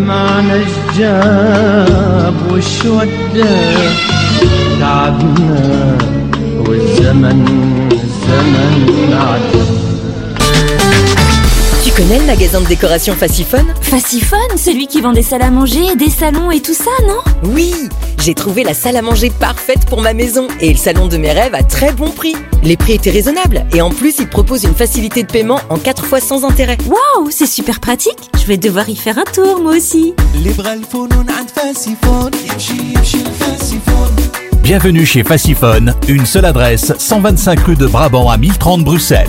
دمع الجاب وش وده؟ تعبنا والزمن زمن عدى connais le magasin de décoration Faciphone Faciphone, celui qui vend des salles à manger, des salons et tout ça, non? Oui J'ai trouvé la salle à manger parfaite pour ma maison et le salon de mes rêves à très bon prix. Les prix étaient raisonnables et en plus, ils proposent une facilité de paiement en 4 fois sans intérêt. Waouh, c'est super pratique Je vais devoir y faire un tour, moi aussi Bienvenue chez Faciphone, une seule adresse, 125 rue de Brabant à 1030 Bruxelles.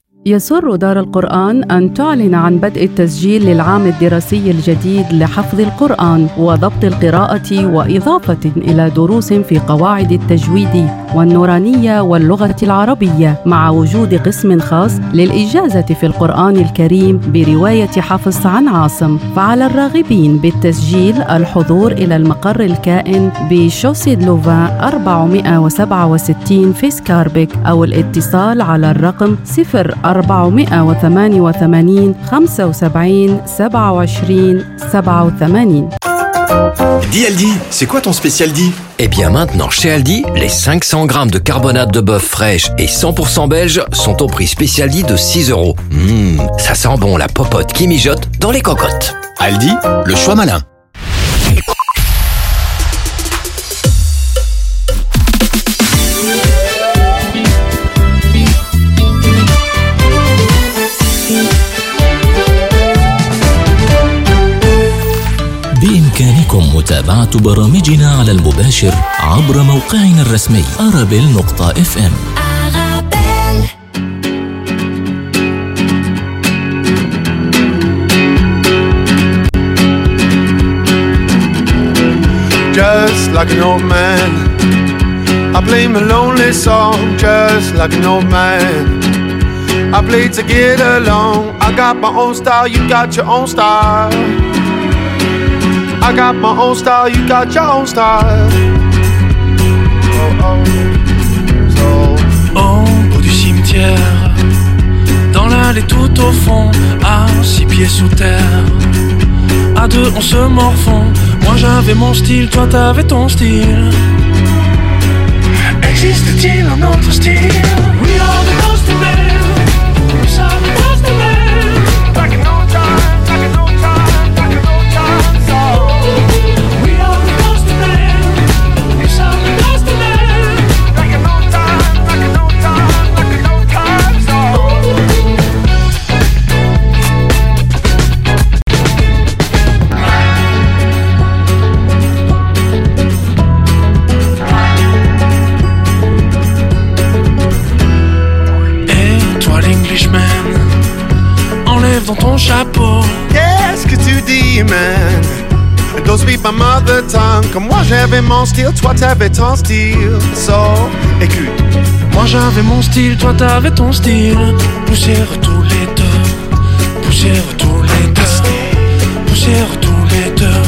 يسر دار القرآن أن تعلن عن بدء التسجيل للعام الدراسي الجديد لحفظ القرآن وضبط القراءة وإضافة إلى دروس في قواعد التجويد والنورانية واللغة العربية مع وجود قسم خاص للإجازة في القرآن الكريم برواية حفص عن عاصم. فعلى الراغبين بالتسجيل الحضور إلى المقر الكائن بشوسيد لوفان 467 في سكاربيك أو الاتصال على الرقم 0 488 75 27 87 Dis c'est quoi ton spécial dit Eh bien maintenant, chez Aldi, les 500 grammes de carbonate de bœuf fraîche et 100% belge sont au prix spécial dit de 6 euros. Hum, ça sent bon la popote qui mijote dans les cocottes. Aldi, le choix malin. بإمكانكم متابعة برامجنا على المباشر عبر موقعنا الرسمي أرابيل نقطة اف ام Just like an old man I play my lonely song Just like an old man I play to get along I got my own style, you got your own style I got my own style, you got your own style. Oh, oh. So. Au bout du cimetière, dans l'allée tout au fond, à six pieds sous terre. À deux, on se morfond. Moi j'avais mon style, toi t'avais ton style. Existe-t-il un autre style? Ton chapeau. Qu'est-ce que tu dis, man? Don't speak my mother tongue. Comme moi j'avais mon style, toi t'avais ton style. So, écoute. Moi j'avais mon style, toi t'avais ton style. Poussière tous les deux. Poussière tous les deux. Poussière tous les deux.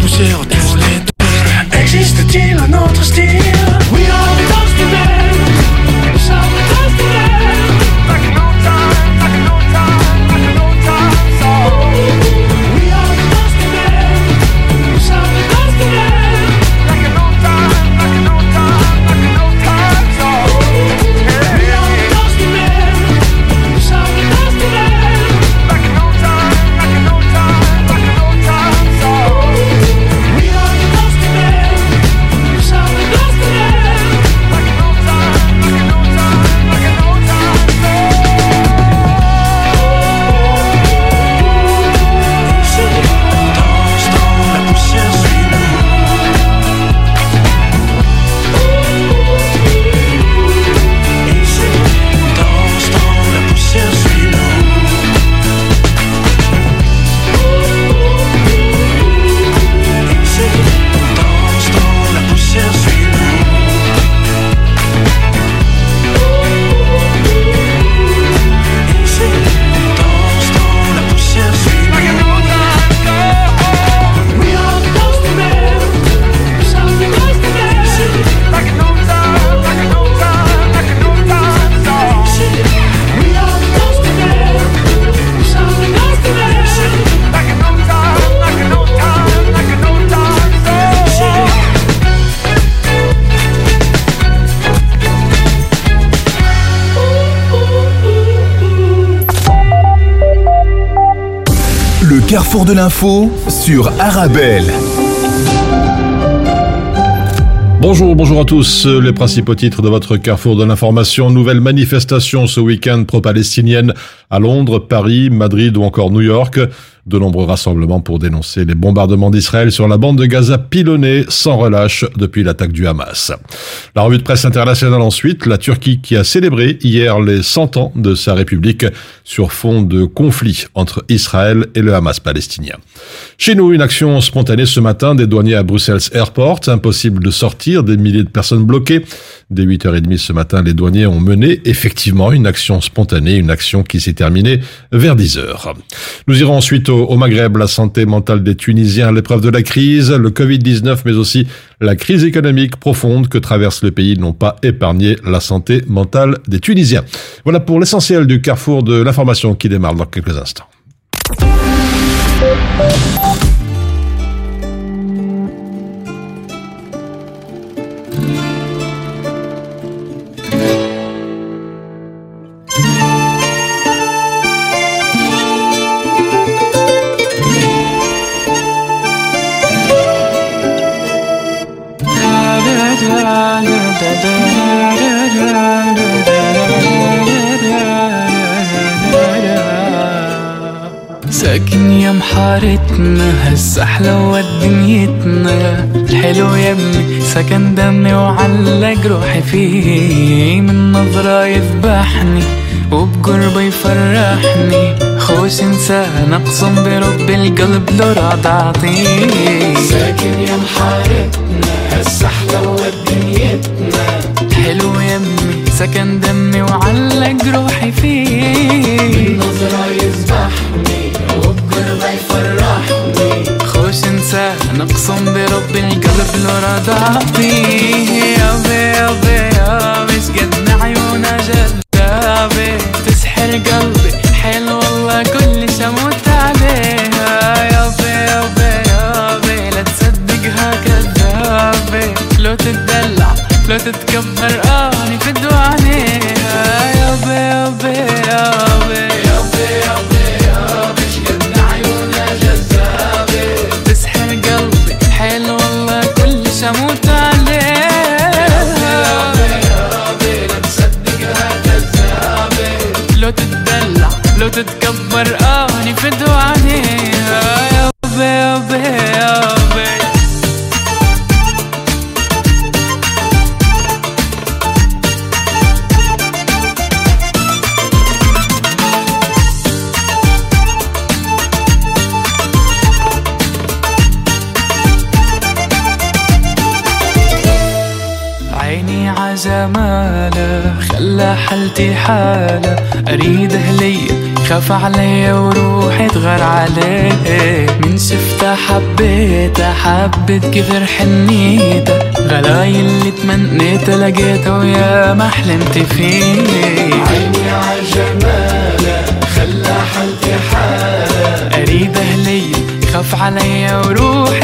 Poussière tous les deux. Existe-t-il un autre style? Carrefour de l'info sur Arabelle. Bonjour, bonjour à tous. Les principaux titres de votre carrefour de l'information. Nouvelle manifestation ce week-end pro-palestinienne à Londres, Paris, Madrid ou encore New York. De nombreux rassemblements pour dénoncer les bombardements d'Israël sur la bande de Gaza pilonnée sans relâche depuis l'attaque du Hamas. La revue de presse internationale ensuite, la Turquie qui a célébré hier les 100 ans de sa République sur fond de conflit entre Israël et le Hamas palestinien. Chez nous, une action spontanée ce matin des douaniers à Bruxelles Airport. Impossible de sortir, des milliers de personnes bloquées. Dès 8h30 ce matin, les douaniers ont mené effectivement une action spontanée, une action qui s'est terminée vers 10h. Nous irons ensuite au, Maghreb, la santé mentale des Tunisiens à l'épreuve de la crise, le Covid-19, mais aussi la crise économique profonde que traverse le pays n'ont pas épargné la santé mentale des Tunisiens. Voilà pour l'essentiel du carrefour de l'information qui démarre dans quelques instants. حارتنا هسه ود دنيتنا الحلو يا ابني سكن دمي وعلى جروحي فيه. من نظرة يذبحني وبقربه يفرحني. خوش إنسان أقسم برب القلب لو رعد ساكن يا محارتنا هسه ود دنيتنا حلو يا سكن دمي وعلى جروحي فيه. من نظرة يذبحني يفرحني خوش انسان اقسم برب القلب لو راد اعطيه يابي يابي يابي شقد عيونه جذابة تسحر قلبي حلو والله كل شموت عليها. يابي يابي يابي لا تصدقها كذابة لو تتدلع لو تتكبر خاف عليا وروحي تغار عليه من شفتها حبيتها حبت كثر حنيتها غلاي اللي تمنيتها لقيتها ويا ما حلمت فيه. عيني عجمالة خلى حالتي حالة. أريد هلية خاف عليا وروحي.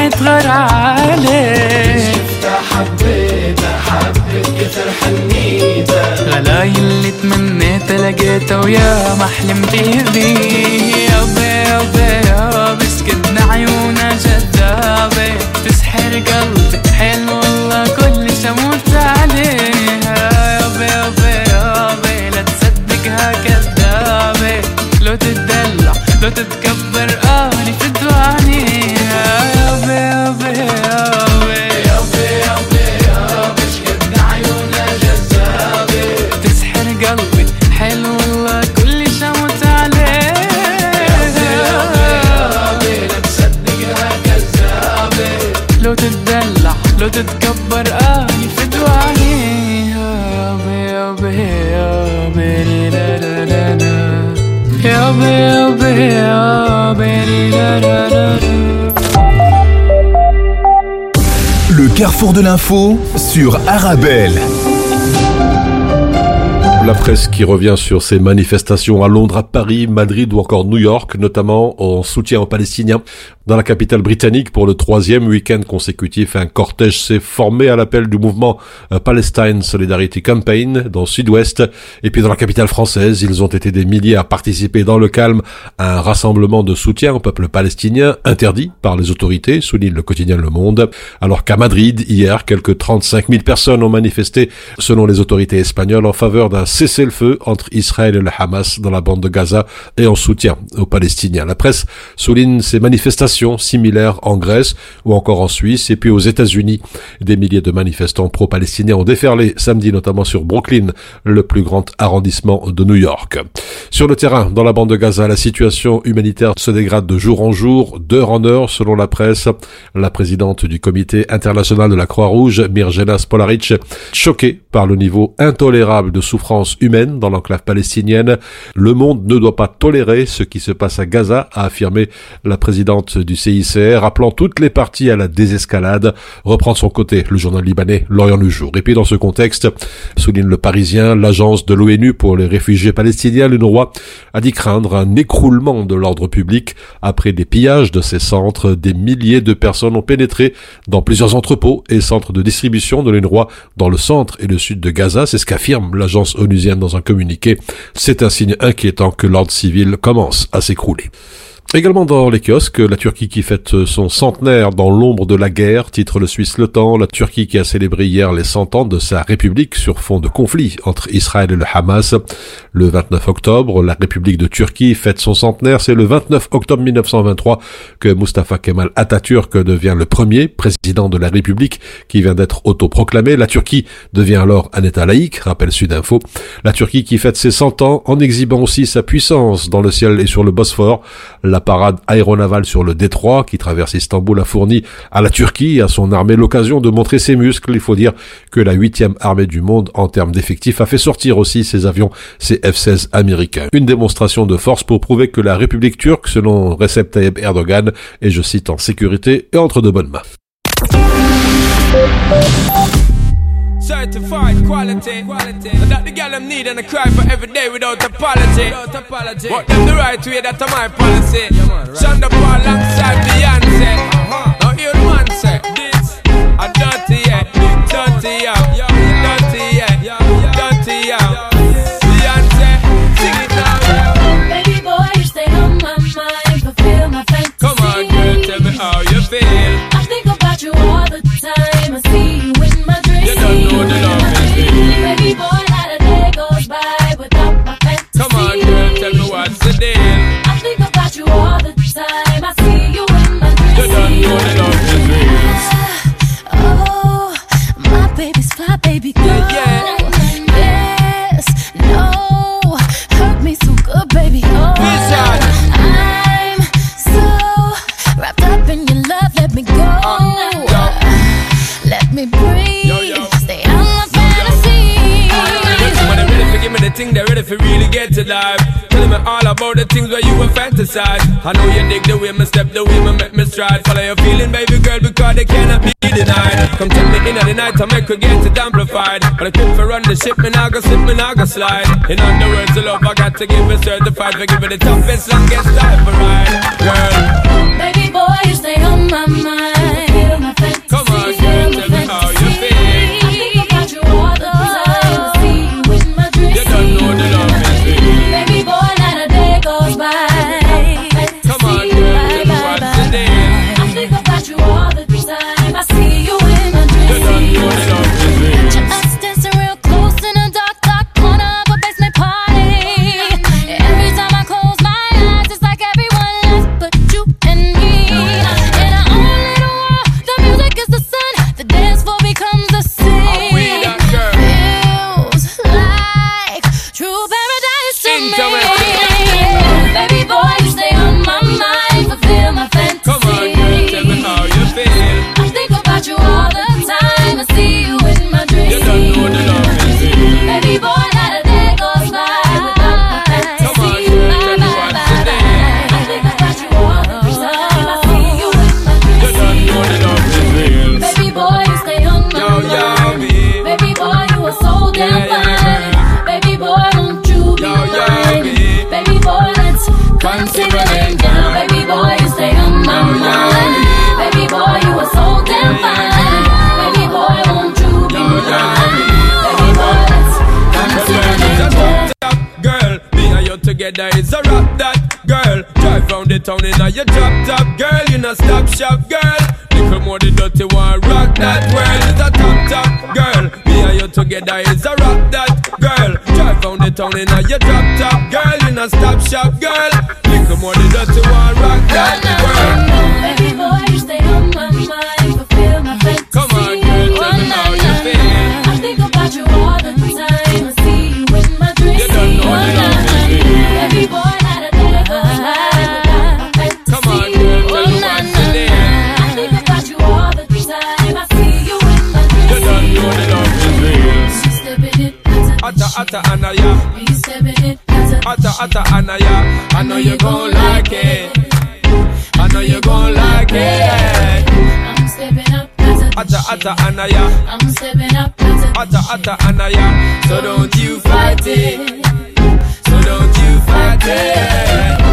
لقيتها ويا ما حلمت بيه carrefour de l'info sur Arabelle. La presse qui revient sur ces manifestations à Londres, à Paris, Madrid ou encore New York, notamment en soutien aux Palestiniens. Dans la capitale britannique, pour le troisième week-end consécutif, un cortège s'est formé à l'appel du mouvement euh, Palestine Solidarity Campaign dans le sud-ouest. Et puis dans la capitale française, ils ont été des milliers à participer dans le calme à un rassemblement de soutien au peuple palestinien interdit par les autorités, souligne le quotidien Le Monde. Alors qu'à Madrid, hier, quelques 35 000 personnes ont manifesté, selon les autorités espagnoles, en faveur d'un cessez-le-feu entre Israël et le Hamas dans la bande de Gaza et en soutien aux Palestiniens. La presse souligne ces manifestations similaires en Grèce ou encore en Suisse et puis aux États-Unis. Des milliers de manifestants pro-palestiniens ont déferlé samedi notamment sur Brooklyn, le plus grand arrondissement de New York. Sur le terrain, dans la bande de Gaza, la situation humanitaire se dégrade de jour en jour, d'heure en heure selon la presse. La présidente du comité international de la Croix-Rouge, Mirjana Spolaric, choquée par le niveau intolérable de souffrance humaine dans l'enclave palestinienne. Le monde ne doit pas tolérer ce qui se passe à Gaza, a affirmé la présidente du CICR, appelant toutes les parties à la désescalade, reprend son côté le journal libanais L'Orient du Jour. Et puis dans ce contexte, souligne le Parisien, l'agence de l'ONU pour les réfugiés palestiniens, l'UNRWA, a dit craindre un écroulement de l'ordre public après des pillages de ces centres. Des milliers de personnes ont pénétré dans plusieurs entrepôts et centres de distribution de l'UNRWA dans le centre et le sud de Gaza. C'est ce qu'affirme l'agence onusienne dans un communiqué. C'est un signe inquiétant que l'ordre civil commence à s'écrouler. Également dans les kiosques, la Turquie qui fête son centenaire dans l'ombre de la guerre, titre le Suisse Le Temps, la Turquie qui a célébré hier les cent ans de sa république sur fond de conflit entre Israël et le Hamas. Le 29 octobre, la République de Turquie fête son centenaire, c'est le 29 octobre 1923 que Mustafa Kemal Atatürk devient le premier président de la République qui vient d'être autoproclamé. La Turquie devient alors un État laïque, rappelle Sudinfo. La Turquie qui fête ses 100 ans en exhibant aussi sa puissance dans le ciel et sur le Bosphore. Parade aéronavale sur le détroit qui traverse Istanbul a fourni à la Turquie et à son armée l'occasion de montrer ses muscles. Il faut dire que la huitième armée du monde en termes d'effectifs a fait sortir aussi ses avions, ses F-16 américains. Une démonstration de force pour prouver que la République turque, selon Recep Tayyip Erdogan, est, je cite, en sécurité et entre de bonnes mains. Certified quality. quality. That the girl them need and I cry for every day without apology. Without apology. But them the right way, that's my policy. Yeah, right. Shonda Paul alongside Beyonce. Uh-huh. I know you dig the way me step, the way me make me stride. Follow your feeling, baby girl, because they cannot be denied. Come tell me in the night, I make her get it amplified. But I quit for run the ship, me nah go slip, me nah go slide. In other words, the love I got to give it certified. For give it the toughest, longest time for ride. Girl, Internet. Drive the town in a your drop top girl. You not stop shop girl. Little more the dirty one rock that world is a top top girl. Me and you together is a rap that girl. Drive round the town in a your drop top girl. You not stop shop girl. Little more the dirty one rock that world. Atta anaya, stepping it, atta atta anaya. I know you gon' like it. I know you gon' like it. I'm stepping up, Atta atta anaya, I'm stepping up, atta atta anaya. So don't you fight it. So don't you fight it.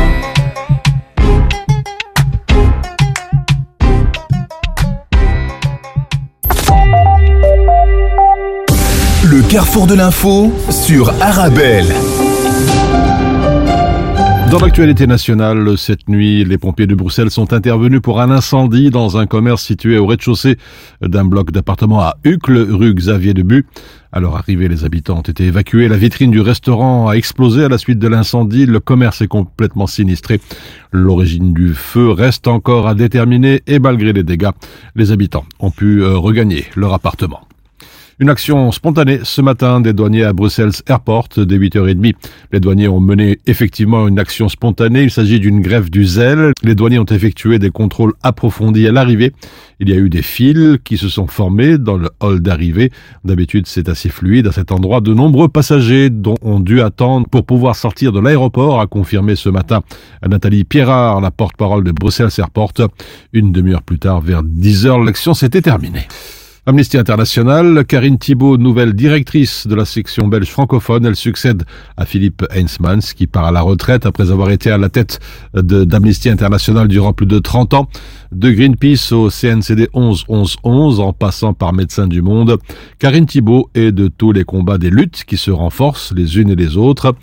Carrefour de l'info sur Arabelle. Dans l'actualité nationale, cette nuit, les pompiers de Bruxelles sont intervenus pour un incendie dans un commerce situé au rez-de-chaussée d'un bloc d'appartements à Uccle, rue Xavier Debu. À leur arrivée, les habitants ont été évacués. La vitrine du restaurant a explosé à la suite de l'incendie. Le commerce est complètement sinistré. L'origine du feu reste encore à déterminer et malgré les dégâts, les habitants ont pu euh, regagner leur appartement. Une action spontanée ce matin des douaniers à Bruxelles Airport dès 8h30. Les douaniers ont mené effectivement une action spontanée. Il s'agit d'une grève du zèle. Les douaniers ont effectué des contrôles approfondis à l'arrivée. Il y a eu des files qui se sont formés dans le hall d'arrivée. D'habitude, c'est assez fluide à cet endroit. De nombreux passagers dont ont dû attendre pour pouvoir sortir de l'aéroport a confirmé ce matin Nathalie Pierrard, la porte-parole de Bruxelles Airport. Une demi-heure plus tard, vers 10h, l'action s'était terminée. Amnesty International, Karine Thibault, nouvelle directrice de la section belge francophone, elle succède à Philippe Heinzmans qui part à la retraite après avoir été à la tête d'Amnesty International durant plus de 30 ans. De Greenpeace au CNCD 11-11-11 en passant par Médecins du Monde, Karine Thibault est de tous les combats des luttes qui se renforcent les unes et les autres.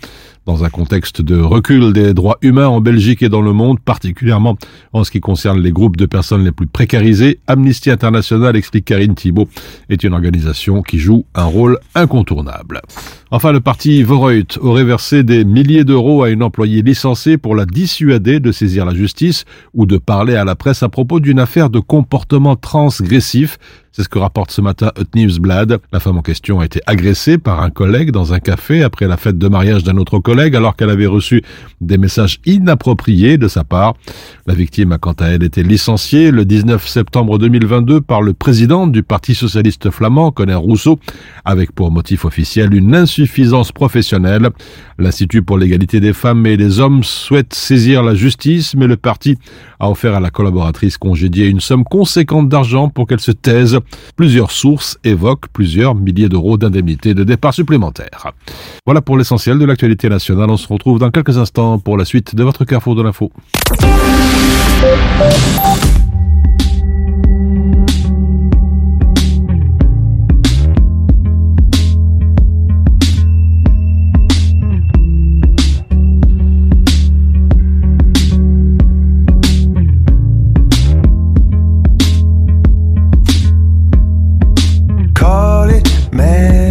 Dans un contexte de recul des droits humains en Belgique et dans le monde, particulièrement en ce qui concerne les groupes de personnes les plus précarisées, Amnesty International, explique Karine Thibault, est une organisation qui joue un rôle incontournable. Enfin, le parti Voreut aurait versé des milliers d'euros à une employée licenciée pour la dissuader de saisir la justice ou de parler à la presse à d'une affaire de comportement transgressif. C'est ce que rapporte ce matin Hut Newsblad. La femme en question a été agressée par un collègue dans un café après la fête de mariage d'un autre collègue alors qu'elle avait reçu des messages inappropriés de sa part. La victime a quant à elle été licenciée le 19 septembre 2022 par le président du Parti socialiste flamand, Conor Rousseau, avec pour motif officiel une insuffisance professionnelle. L'Institut pour l'égalité des femmes et des hommes souhaite saisir la justice, mais le parti a offert à la collaboratrice congédiée une somme conséquente d'argent pour qu'elle se taise. Plusieurs sources évoquent plusieurs milliers d'euros d'indemnités de départ supplémentaires. Voilà pour l'essentiel de l'actualité nationale. On se retrouve dans quelques instants pour la suite de votre carrefour de l'info. me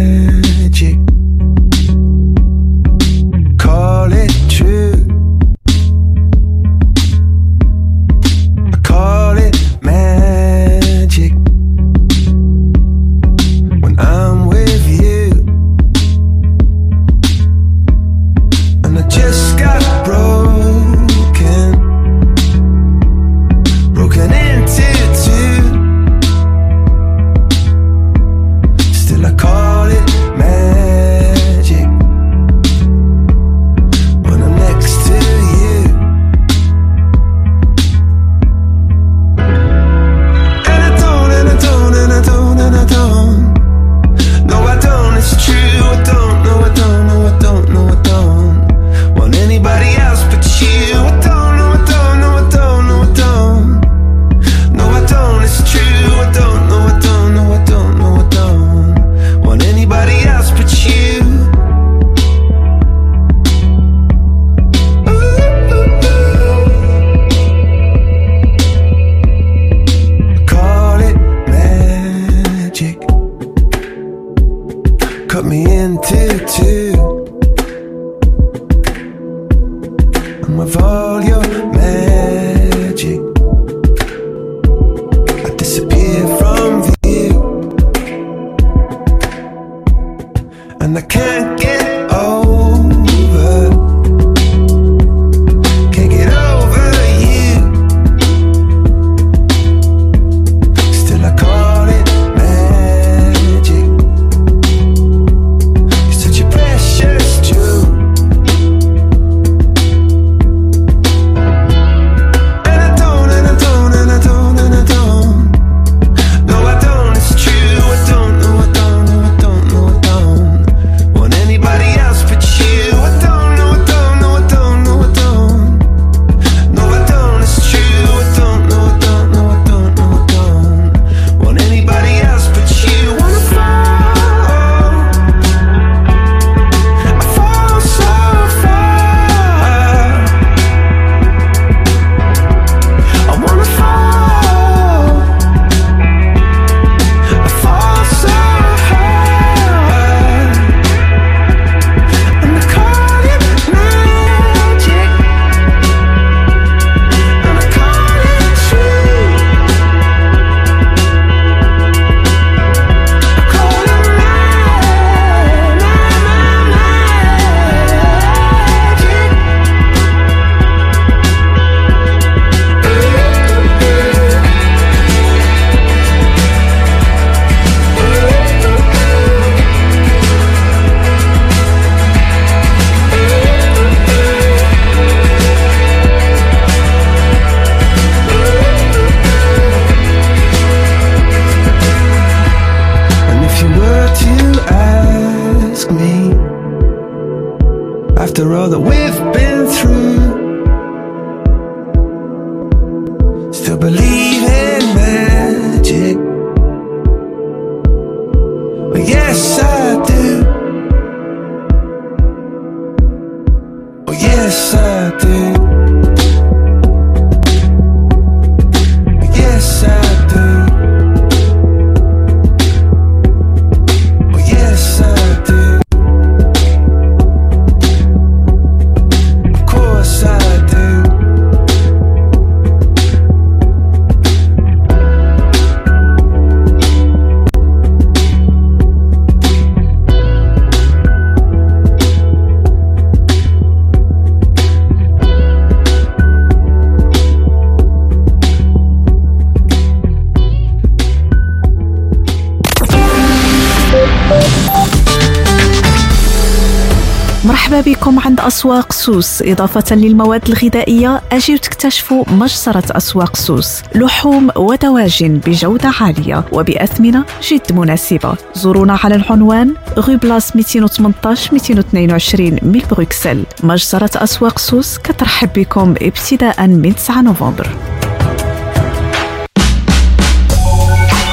سوس إضافة للمواد الغذائية أجيو تكتشفوا مجزرة أسواق سوس. لحوم ودواجن بجودة عالية وبأثمنة جد مناسبة. زورونا على العنوان غو بلاس 218 222 من بروكسل. مجزرة أسواق سوس كترحب بكم ابتداء من 9 نوفمبر.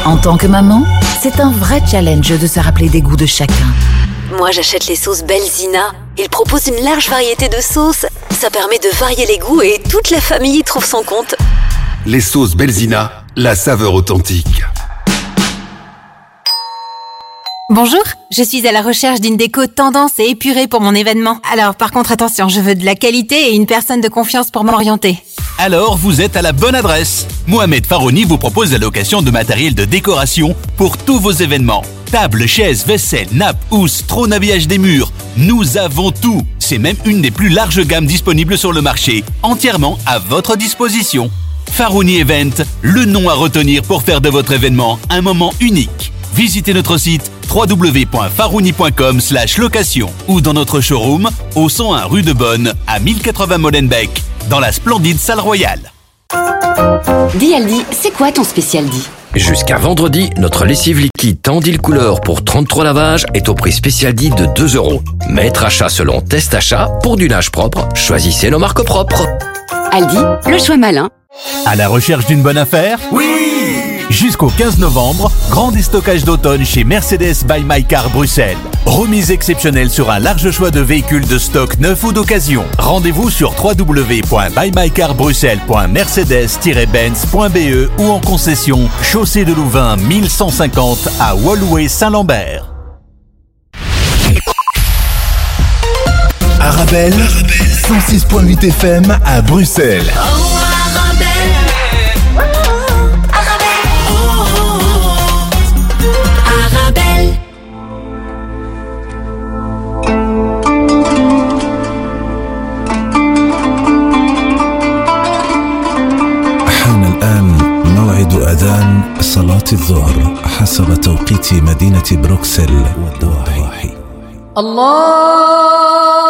En tant que maman, c'est un vrai challenge de se rappeler des goûts de chacun. Moi, j'achète les sauces Belzina. Ils proposent une large variété de sauces. Ça permet de varier les goûts et toute la famille y trouve son compte. Les sauces Belzina, la saveur authentique. Bonjour, je suis à la recherche d'une déco tendance et épurée pour mon événement. Alors par contre attention, je veux de la qualité et une personne de confiance pour m'orienter. Alors vous êtes à la bonne adresse. Mohamed Farouni vous propose la location de matériel de décoration pour tous vos événements. Tables, chaises, vaisselle, nappes, housses, trône habillage des murs. Nous avons tout. C'est même une des plus larges gammes disponibles sur le marché, entièrement à votre disposition. Farouni Event, le nom à retenir pour faire de votre événement un moment unique. Visitez notre site www.farouni.com location ou dans notre showroom au 101 rue de Bonne à 1080 Molenbeek dans la splendide salle royale. Dis Aldi, c'est quoi ton spécial dit Jusqu'à vendredi, notre lessive liquide Tandil Couleur pour 33 lavages est au prix spécial dit de 2 euros. Maître achat selon test achat pour du linge propre, choisissez nos marques propres. Aldi, le choix malin. À la recherche d'une bonne affaire? Oui Jusqu'au 15 novembre, grand déstockage d'automne chez Mercedes by My Car Bruxelles. Remise exceptionnelle sur un large choix de véhicules de stock neufs ou d'occasion. Rendez-vous sur www.bymycarbruxelles.mercedes-benz.be ou en concession Chaussée de Louvain 1150 à Wallway Saint-Lambert. Arabelle, 106.8 FM à Bruxelles. صلاة الظهر حسب توقيت مدينة بروكسل والضواحي الله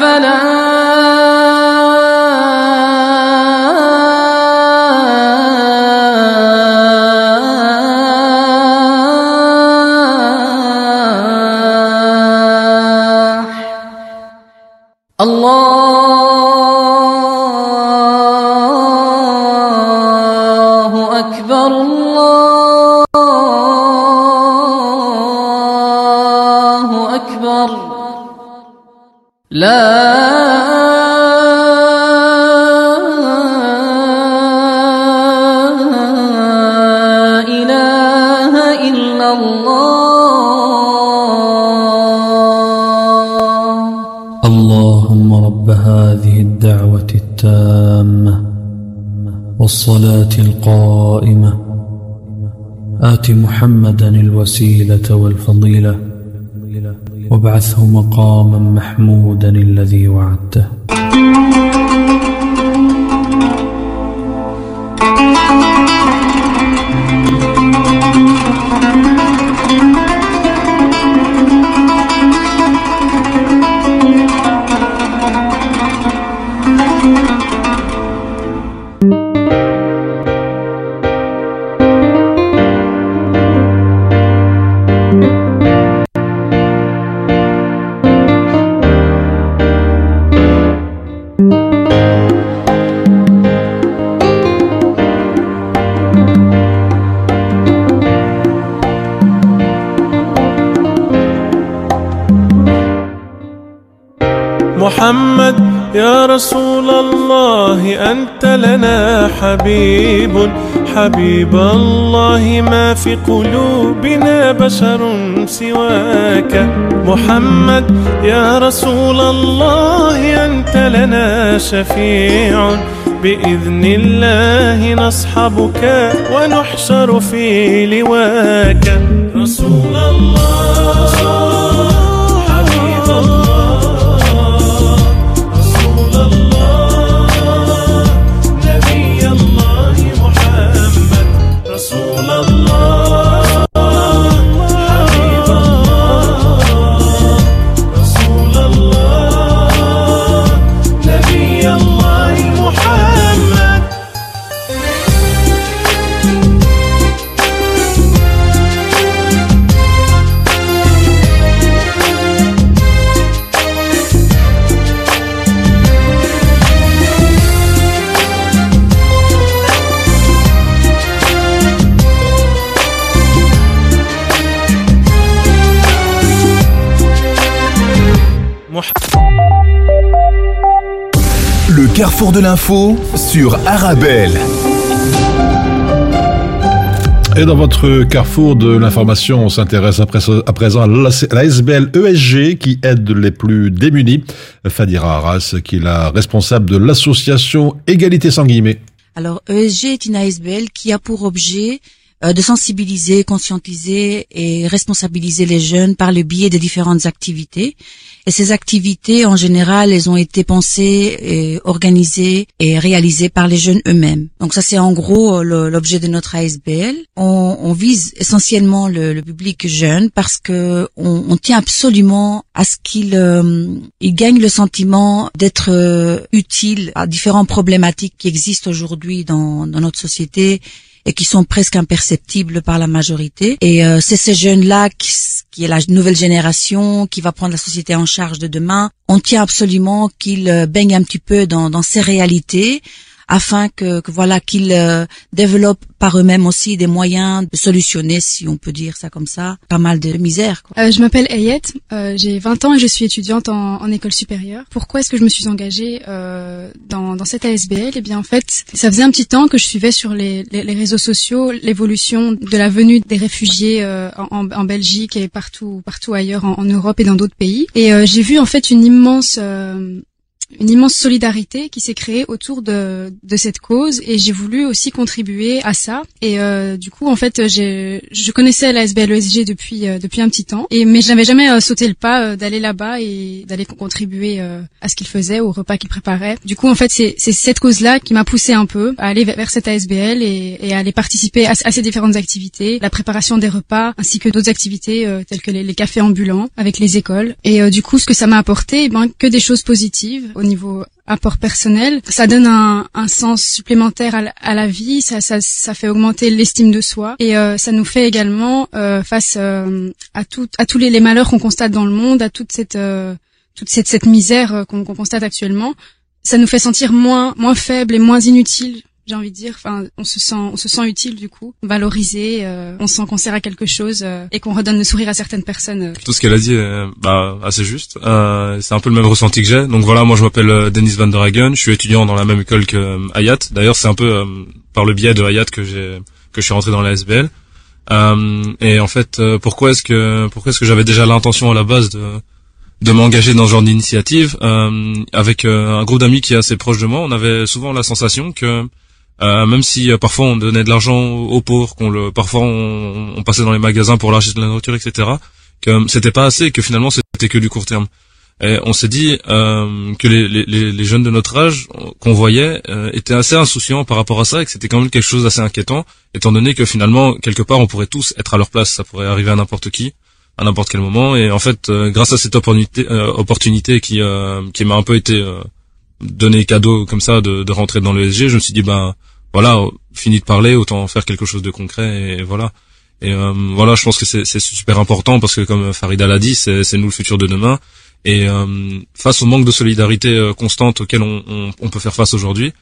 أفلا الوسيلة والفضيلة. وابعثه مقاما محمودا الذي وعدته حبيب الله ما في قلوبنا بشر سواك. محمد يا رسول الله أنت لنا شفيع. بإذن الله نصحبك ونحشر في لواك. رسول الله. Le carrefour de l'info sur Arabelle. Et dans votre carrefour de l'information, on s'intéresse à prés- à présent à la SBL ESG qui aide les plus démunis. Fadira Arras, qui est la responsable de l'association Égalité sans guillemets. Alors, ESG est une ASBL qui a pour objet euh, de sensibiliser, conscientiser et responsabiliser les jeunes par le biais de différentes activités. Et ces activités, en général, elles ont été pensées, et organisées et réalisées par les jeunes eux-mêmes. Donc ça, c'est en gros euh, l'objet de notre ASBL. On, on vise essentiellement le, le public jeune parce que on, on tient absolument à ce qu'il euh, gagne le sentiment d'être euh, utile à différentes problématiques qui existent aujourd'hui dans, dans notre société et qui sont presque imperceptibles par la majorité. Et euh, c'est ces jeunes-là qui, qui est la nouvelle génération qui va prendre la société en charge de demain. On tient absolument qu'ils euh, baignent un petit peu dans, dans ces réalités afin que, que voilà qu'ils euh, développent par eux-mêmes aussi des moyens de solutionner, si on peut dire ça comme ça, pas mal de misère. Quoi. Euh, je m'appelle Ayette, euh, j'ai 20 ans et je suis étudiante en, en école supérieure. Pourquoi est-ce que je me suis engagée euh, dans, dans cette ASBL Eh bien en fait, ça faisait un petit temps que je suivais sur les, les, réseaux sociaux l'évolution de la venue des réfugiés euh, en, en Belgique et partout partout ailleurs en, en Europe et dans d'autres pays. Et euh, j'ai vu en fait une immense une immense solidarité qui s'est créée autour de, de cette cause et j'ai voulu aussi contribuer à ça. Et euh, du coup en fait je connaissais la SBLESG depuis euh, depuis un petit temps et mais je n'avais jamais euh, sauté le pas euh, d'aller là-bas et d'aller co- contribuer euh, à ce qu'ils faisaient au repas qu'ils préparaient du coup en fait c'est cette cause là qui m'a poussé un peu à aller vers, cette ASBL et, et à aller participer à, à ces différentes activités la préparation des repas ainsi que d'autres activités telles que les, les cafés ambulants avec les écoles. Et du coup ce que ça m'a apporté eh ben que des choses positives au niveau apport personnel. Ça donne un, un sens supplémentaire à la, vie, ça, ça, ça fait augmenter l'estime de soi et euh, ça nous fait également euh, face euh, à, tout, à tous les, malheurs qu'on constate dans le monde, à toute cette, euh, toute cette, cette misère euh, qu'on constate actuellement. Ça nous fait sentir moins, moins faibles et moins inutiles. J'ai envie de dire, enfin, on se sent, on se sent utile du coup, valorisé, euh, on sent qu'on sert à quelque chose euh, et qu'on redonne le sourire à certaines personnes. euh. Tout ce qu'elle a dit est bah, assez juste. C'est un peu le même ressenti que j'ai. Donc voilà, moi je m'appelle Dennis Van der Hagen, je suis étudiant dans la même école que Hayat. D'ailleurs, c'est un peu par le biais de Hayat que j'ai que je suis rentré dans la SBL. Et en fait, pourquoi est-ce que pourquoi est-ce que j'avais déjà l'intention à la base de de m'engager dans ce genre d'initiative? Euh, avec un groupe d'amis qui est assez proche de moi, on avait souvent la sensation que euh, même si euh, parfois on donnait de l'argent aux pauvres, qu'on le, parfois on, on passait dans les magasins pour l'acheter de la nourriture, etc., que euh, c'était pas assez, que finalement c'était que du court terme. Et on s'est dit euh, que les, les- les, jeunes de notre âge euh, qu'on voyait euh, étaient assez insouciants par rapport à ça et que c'était quand même quelque chose d'assez inquiétant, étant donné que finalement quelque part on pourrait tous être à leur place, ça pourrait arriver à n'importe qui, à n'importe quel moment. Et en fait, grâce à cette opportunité, opportunité qui qui m'a un peu été donnée cadeau comme ça de, de rentrer dans le SG, je me suis dit ben voilà, fini de parler, autant faire quelque chose de concret et voilà. Et euh, voilà, je pense que c'est super important parce que comme Farida l'a dit, c'est nous le futur de demain. Et euh, face au manque de solidarité euh, constante auquel on, on, peut faire face aujourd'hui,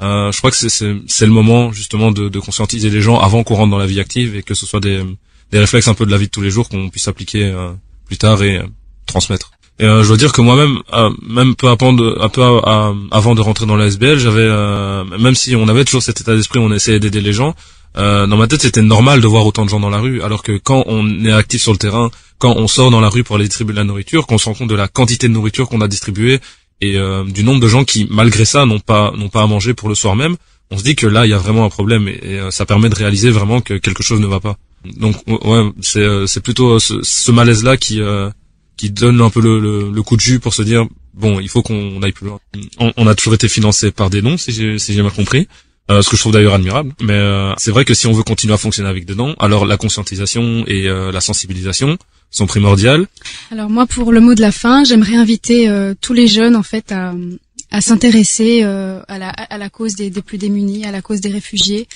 euh, je crois que c'est le moment justement de, de conscientiser les gens avant qu'on rentre dans la vie active et que ce soit des, des réflexes un peu de la vie de tous les jours qu'on puisse appliquer euh, plus tard et euh, transmettre. Et euh, je dois dire que moi-même, euh, même peu avant de, un peu à- à- avant de rentrer dans la SBL, j'avais, euh, même si on avait toujours cet état d'esprit, on essayait d'aider les gens. euh, dans ma tête, c'était normal de voir autant de gens dans la rue, alors que quand on est actif sur le terrain, quand on sort dans la rue pour aller distribuer de la nourriture, qu'on se rend compte de la quantité de nourriture qu'on a distribuée et euh, du nombre de gens qui, malgré ça, n'ont pas n'ont pas à manger pour le soir même, on se dit que là, il y a vraiment un problème et, et, euh, ça permet de réaliser vraiment que quelque chose ne va pas. Donc ouais, c'est euh, c'est plutôt euh, ce, ce malaise là qui euh, qui donne un peu le, le, le coup de jus pour se dire bon, il faut qu'on aille plus loin. On, on a toujours été financé par des dons, si j'ai si bien compris. Euh, ce que je trouve d'ailleurs admirable. Mais euh, c'est vrai que si on veut continuer à fonctionner avec des dons, alors la conscientisation et euh, la sensibilisation sont primordiales. Alors moi, pour le mot de la fin, j'aimerais inviter euh, tous les jeunes en fait à, à s'intéresser euh, à, la, à la cause des, des plus démunis, à la cause des réfugiés,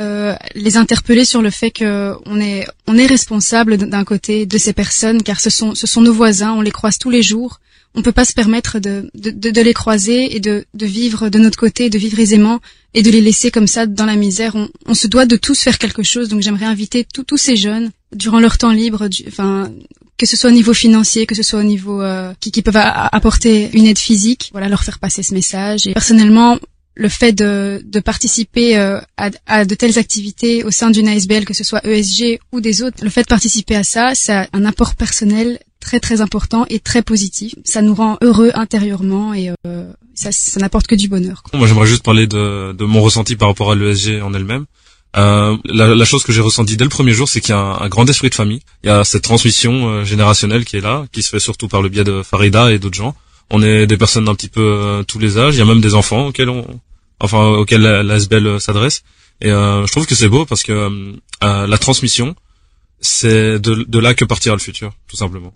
euh, les interpeller sur le fait que on est on est responsable d'un côté de ces personnes, car ce sont ce sont nos voisins, on les croise tous les jours. On peut pas se permettre de, de, de, de les croiser et de, de vivre de notre côté, de vivre aisément et de les laisser comme ça dans la misère. On, on se doit de tous faire quelque chose. Donc j'aimerais inviter tous ces jeunes durant leur temps libre, du, enfin que ce soit au niveau financier, que ce soit au niveau euh, qui, qui peuvent apporter une aide physique, voilà, leur faire passer ce message. Et personnellement, le fait de, de participer euh, à, à de telles activités au sein d'une ASBL, que ce soit ESG ou des autres, le fait de participer à ça, ça a un apport personnel très très important et très positif. Ça nous rend heureux intérieurement et euh, ça, ça n'apporte que du bonheur. Moi, j'aimerais juste parler de, de mon ressenti par rapport à l'ESG en elle-même. Euh, la, la chose que j'ai ressentie dès le premier jour, c'est qu'il y a un, un grand esprit de famille. Il y a cette transmission euh, générationnelle qui est là, qui se fait surtout par le biais de Farida et d'autres gens. On est des personnes d'un petit peu euh, tous les âges. Il y a même des enfants auxquels on, enfin auxquels la, SBL euh, s'adresse. Et euh, je trouve que c'est beau parce que la transmission, c'est de là que partira le futur, tout simplement.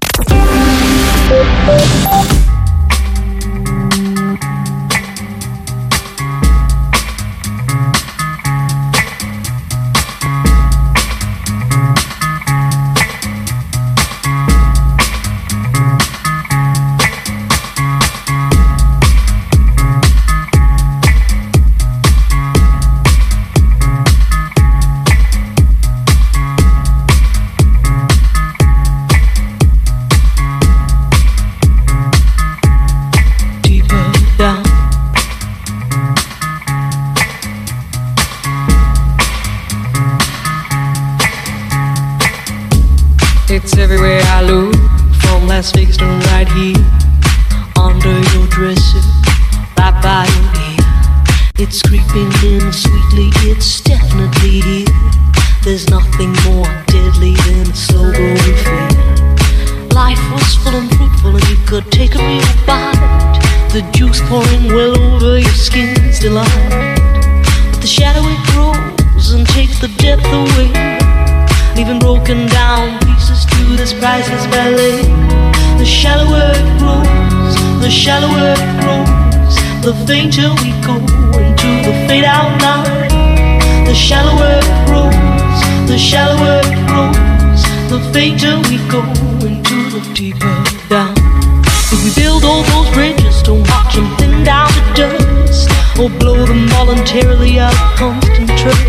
Fainter we go into the fade out line. The shallower it grows, the shallower it grows, the fainter we go into the deeper down. If we build all those bridges, don't watch them thin down to dust, or blow them voluntarily out of constant trust.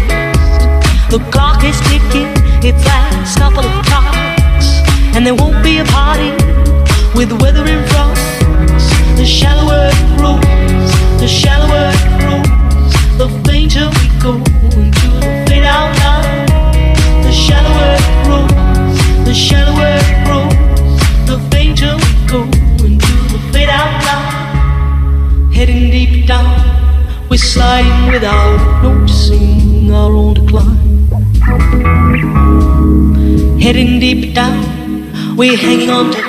The clock is ticking, its last couple of clocks, and there won't be a party with weather in front. The shallower we're hanging on to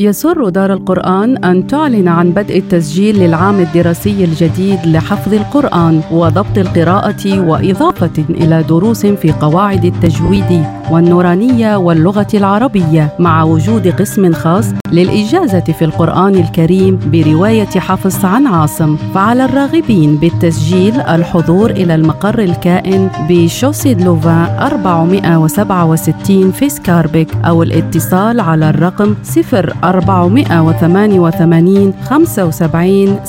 يسر دار القرآن أن تعلن عن بدء التسجيل للعام الدراسي الجديد لحفظ القرآن وضبط القراءة وإضافة إلى دروس في قواعد التجويد والنورانية واللغة العربية مع وجود قسم خاص للإجازة في القرآن الكريم برواية حفص عن عاصم. فعلى الراغبين بالتسجيل الحضور إلى المقر الكائن بشوسي دلوفان 467 في سكاربيك أو الاتصال على الرقم 0 488 75 27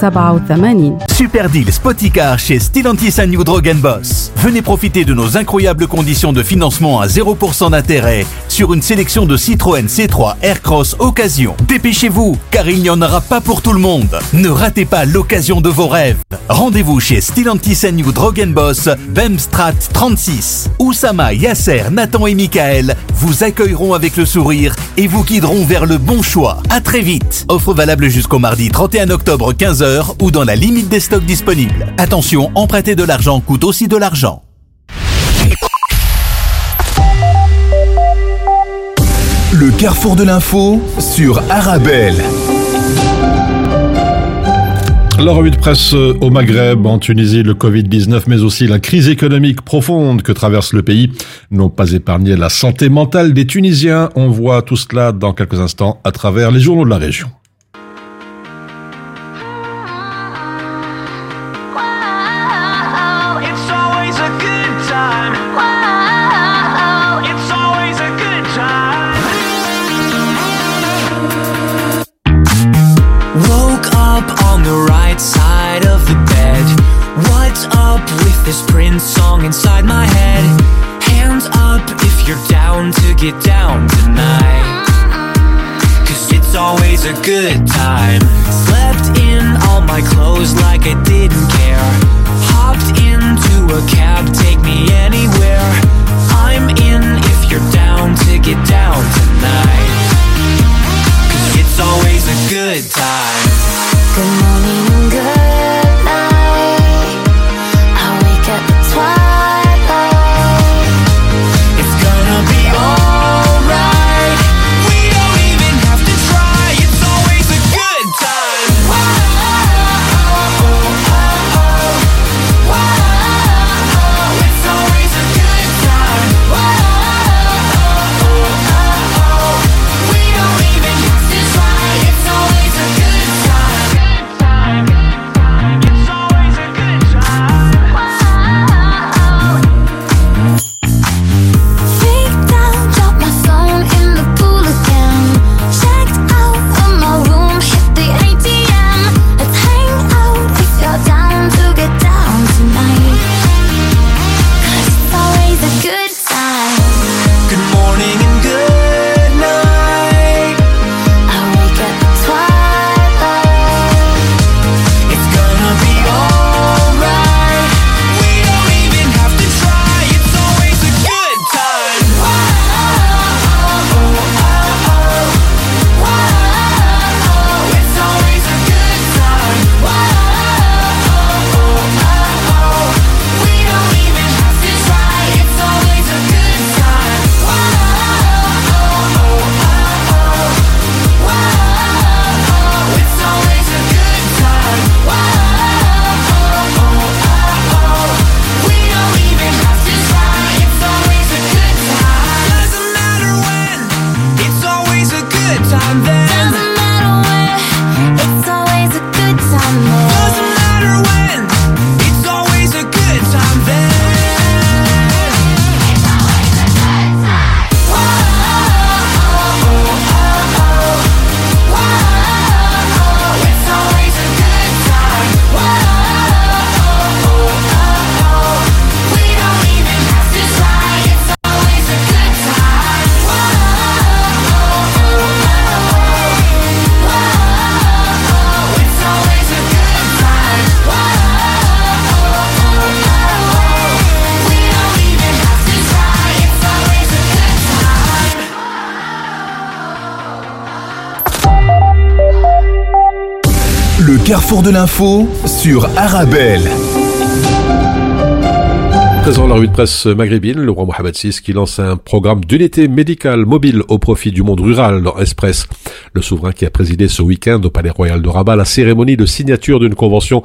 87 Super deal Spoticar chez Stellantis New Drogen Boss. Venez profiter de nos incroyables conditions de financement à 0% d'intérêt sur une sélection de Citroën C3 Aircross Occasion. Dépêchez-vous, car il n'y en aura pas pour tout le monde. Ne ratez pas l'occasion de vos rêves. Rendez-vous chez Stellantis New Drogen Boss, Bemstrat 36. Oussama, Yasser, Nathan et Michael vous accueilleront avec le sourire et vous guideront vers le bon choix. À très vite. Offre valable jusqu'au mardi 31 octobre 15h ou dans la limite des stocks disponibles. Attention, emprunter de l'argent coûte aussi de l'argent. Le carrefour de l'info sur Arabelle. La revue de presse euh, au Maghreb, en Tunisie, le Covid-19, mais aussi la crise économique profonde que traverse le pays n'ont pas épargné la santé mentale des Tunisiens. On voit tout cela dans quelques instants à travers les journaux de la région. Carrefour de l'info sur Arabelle. Présent la revue de presse maghrébine, le roi Mohamed VI qui lance un programme d'unité médicale mobile au profit du monde rural dans Express. Le souverain qui a présidé ce week-end au Palais Royal de Rabat la cérémonie de signature d'une convention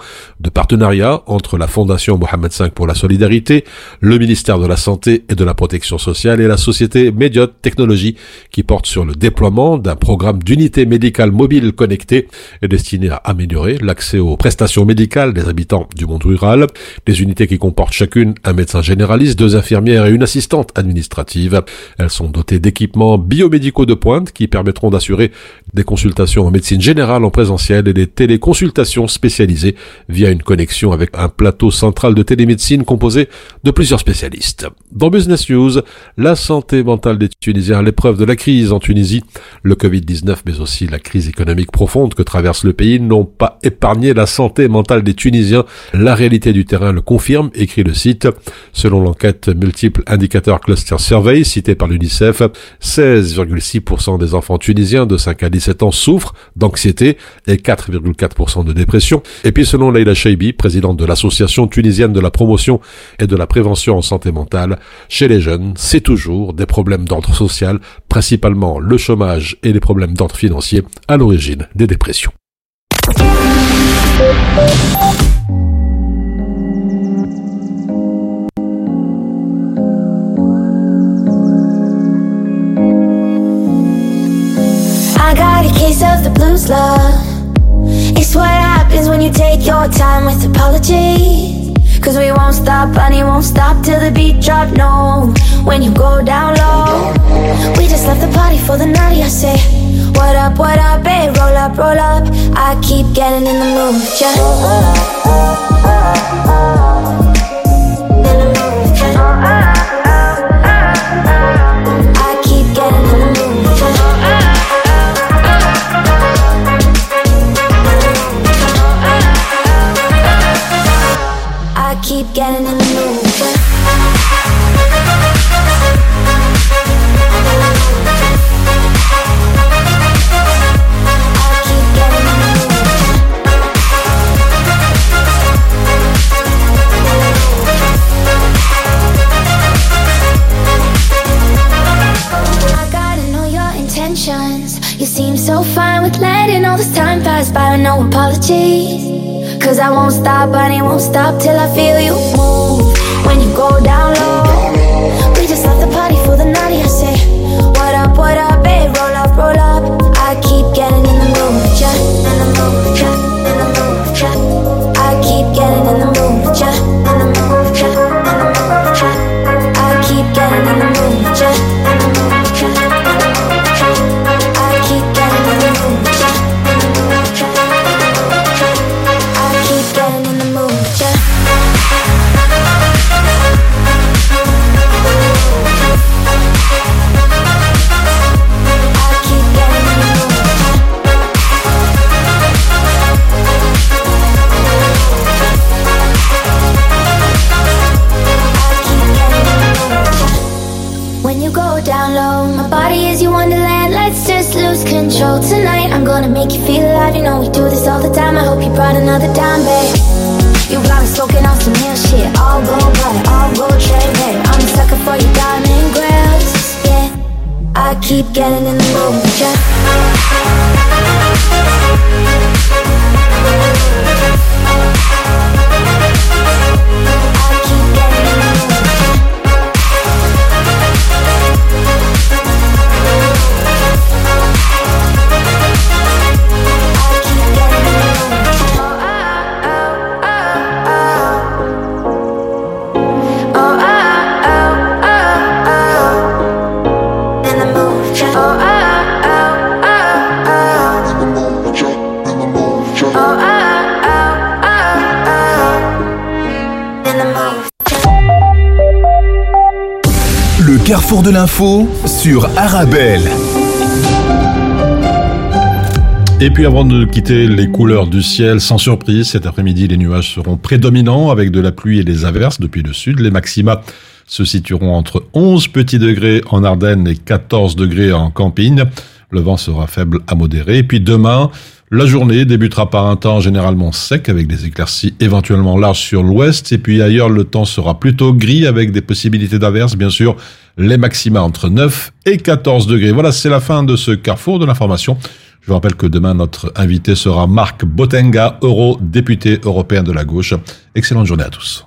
partenariat entre la Fondation Mohamed V pour la solidarité, le ministère de la Santé et de la Protection sociale et la société Mediot Technologie qui porte sur le déploiement d'un programme d'unité médicale mobile connectée et destiné à améliorer l'accès aux prestations médicales des habitants du monde rural. Des unités qui comportent chacune un médecin généraliste, deux infirmières et une assistante administrative. Elles sont dotées d'équipements biomédicaux de pointe qui permettront d'assurer des consultations en médecine générale en présentiel et des téléconsultations spécialisées via une connexion avec un plateau central de télémédecine composé de plusieurs spécialistes. Dans Business News, la santé mentale des Tunisiens à l'épreuve de la crise en Tunisie, le Covid-19 mais aussi la crise économique profonde que traverse le pays n'ont pas épargné la santé mentale des Tunisiens. La réalité du terrain le confirme, écrit le site. Selon l'enquête multiple indicateur cluster survey citée par l'UNICEF, 16,6% des enfants tunisiens de 5 à 17 ans souffrent d'anxiété et 4,4% de dépression. Et puis selon Leila Présidente de l'association tunisienne de la promotion et de la prévention en santé mentale, chez les jeunes, c'est toujours des problèmes d'ordre social, principalement le chômage et les problèmes d'ordre financier à l'origine des dépressions. Happens when you take your time with apologies. Cause we won't stop, honey, won't stop till the beat drop. No, when you go down low, we just left the party for the night. I say, What up, what up, babe? Roll up, roll up. I keep getting in the mood, yeah. I won't stop, honey, won't stop till I feel you Sur Arabelle. Et puis avant de quitter les couleurs du ciel, sans surprise, cet après-midi les nuages seront prédominants avec de la pluie et des averses depuis le sud. Les maxima se situeront entre 11 petits degrés en Ardennes et 14 degrés en Campagne. Le vent sera faible à modéré. Et puis demain, la journée débutera par un temps généralement sec avec des éclaircies éventuellement larges sur l'ouest. Et puis ailleurs, le temps sera plutôt gris avec des possibilités d'averses, bien sûr, les maxima entre 9 et 14 degrés. Voilà, c'est la fin de ce carrefour de l'information. Je vous rappelle que demain, notre invité sera Marc Botenga, eurodéputé européen de la gauche. Excellente journée à tous.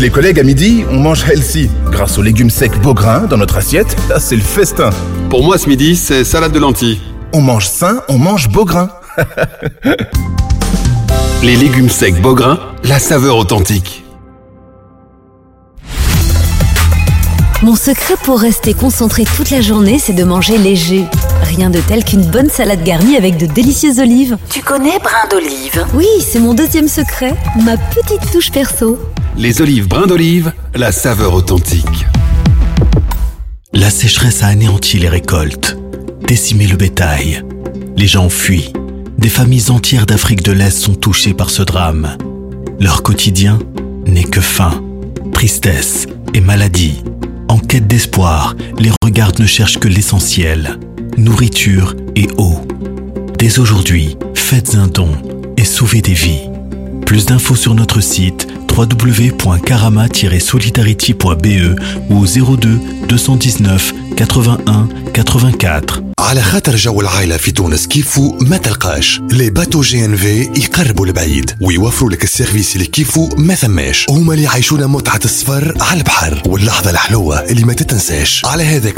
Les collègues à midi, on mange healthy. Grâce aux légumes secs Beaugrain dans notre assiette, là c'est le festin. Pour moi ce midi, c'est salade de lentilles. On mange sain, on mange Beaugrain. Les légumes secs Beaugrain, la saveur authentique. Mon secret pour rester concentré toute la journée, c'est de manger léger. Rien de tel qu'une bonne salade garnie avec de délicieuses olives. Tu connais brin d'olive? Oui, c'est mon deuxième secret, ma petite touche perso. Les olives brins d'olive, la saveur authentique. La sécheresse a anéanti les récoltes, décimé le bétail. Les gens fuient. Des familles entières d'Afrique de l'Est sont touchées par ce drame. Leur quotidien n'est que faim, tristesse et maladie. En quête d'espoir, les regards ne cherchent que l'essentiel, nourriture et eau. Dès aujourd'hui, faites un don et sauvez des vies. Plus d'infos sur notre site www.karama-solidarity.be ou au 02 219 81 84. على خاطر جو العائلة في تونس كيفو ما تلقاش. لي باتو جي ان في يقربوا البعيد ويوفروا لك السيرفيس اللي كيفو ما ثماش. هما اللي يعيشونا متعة السفر على البحر واللحظة الحلوة اللي ما تتنساش. على هذاك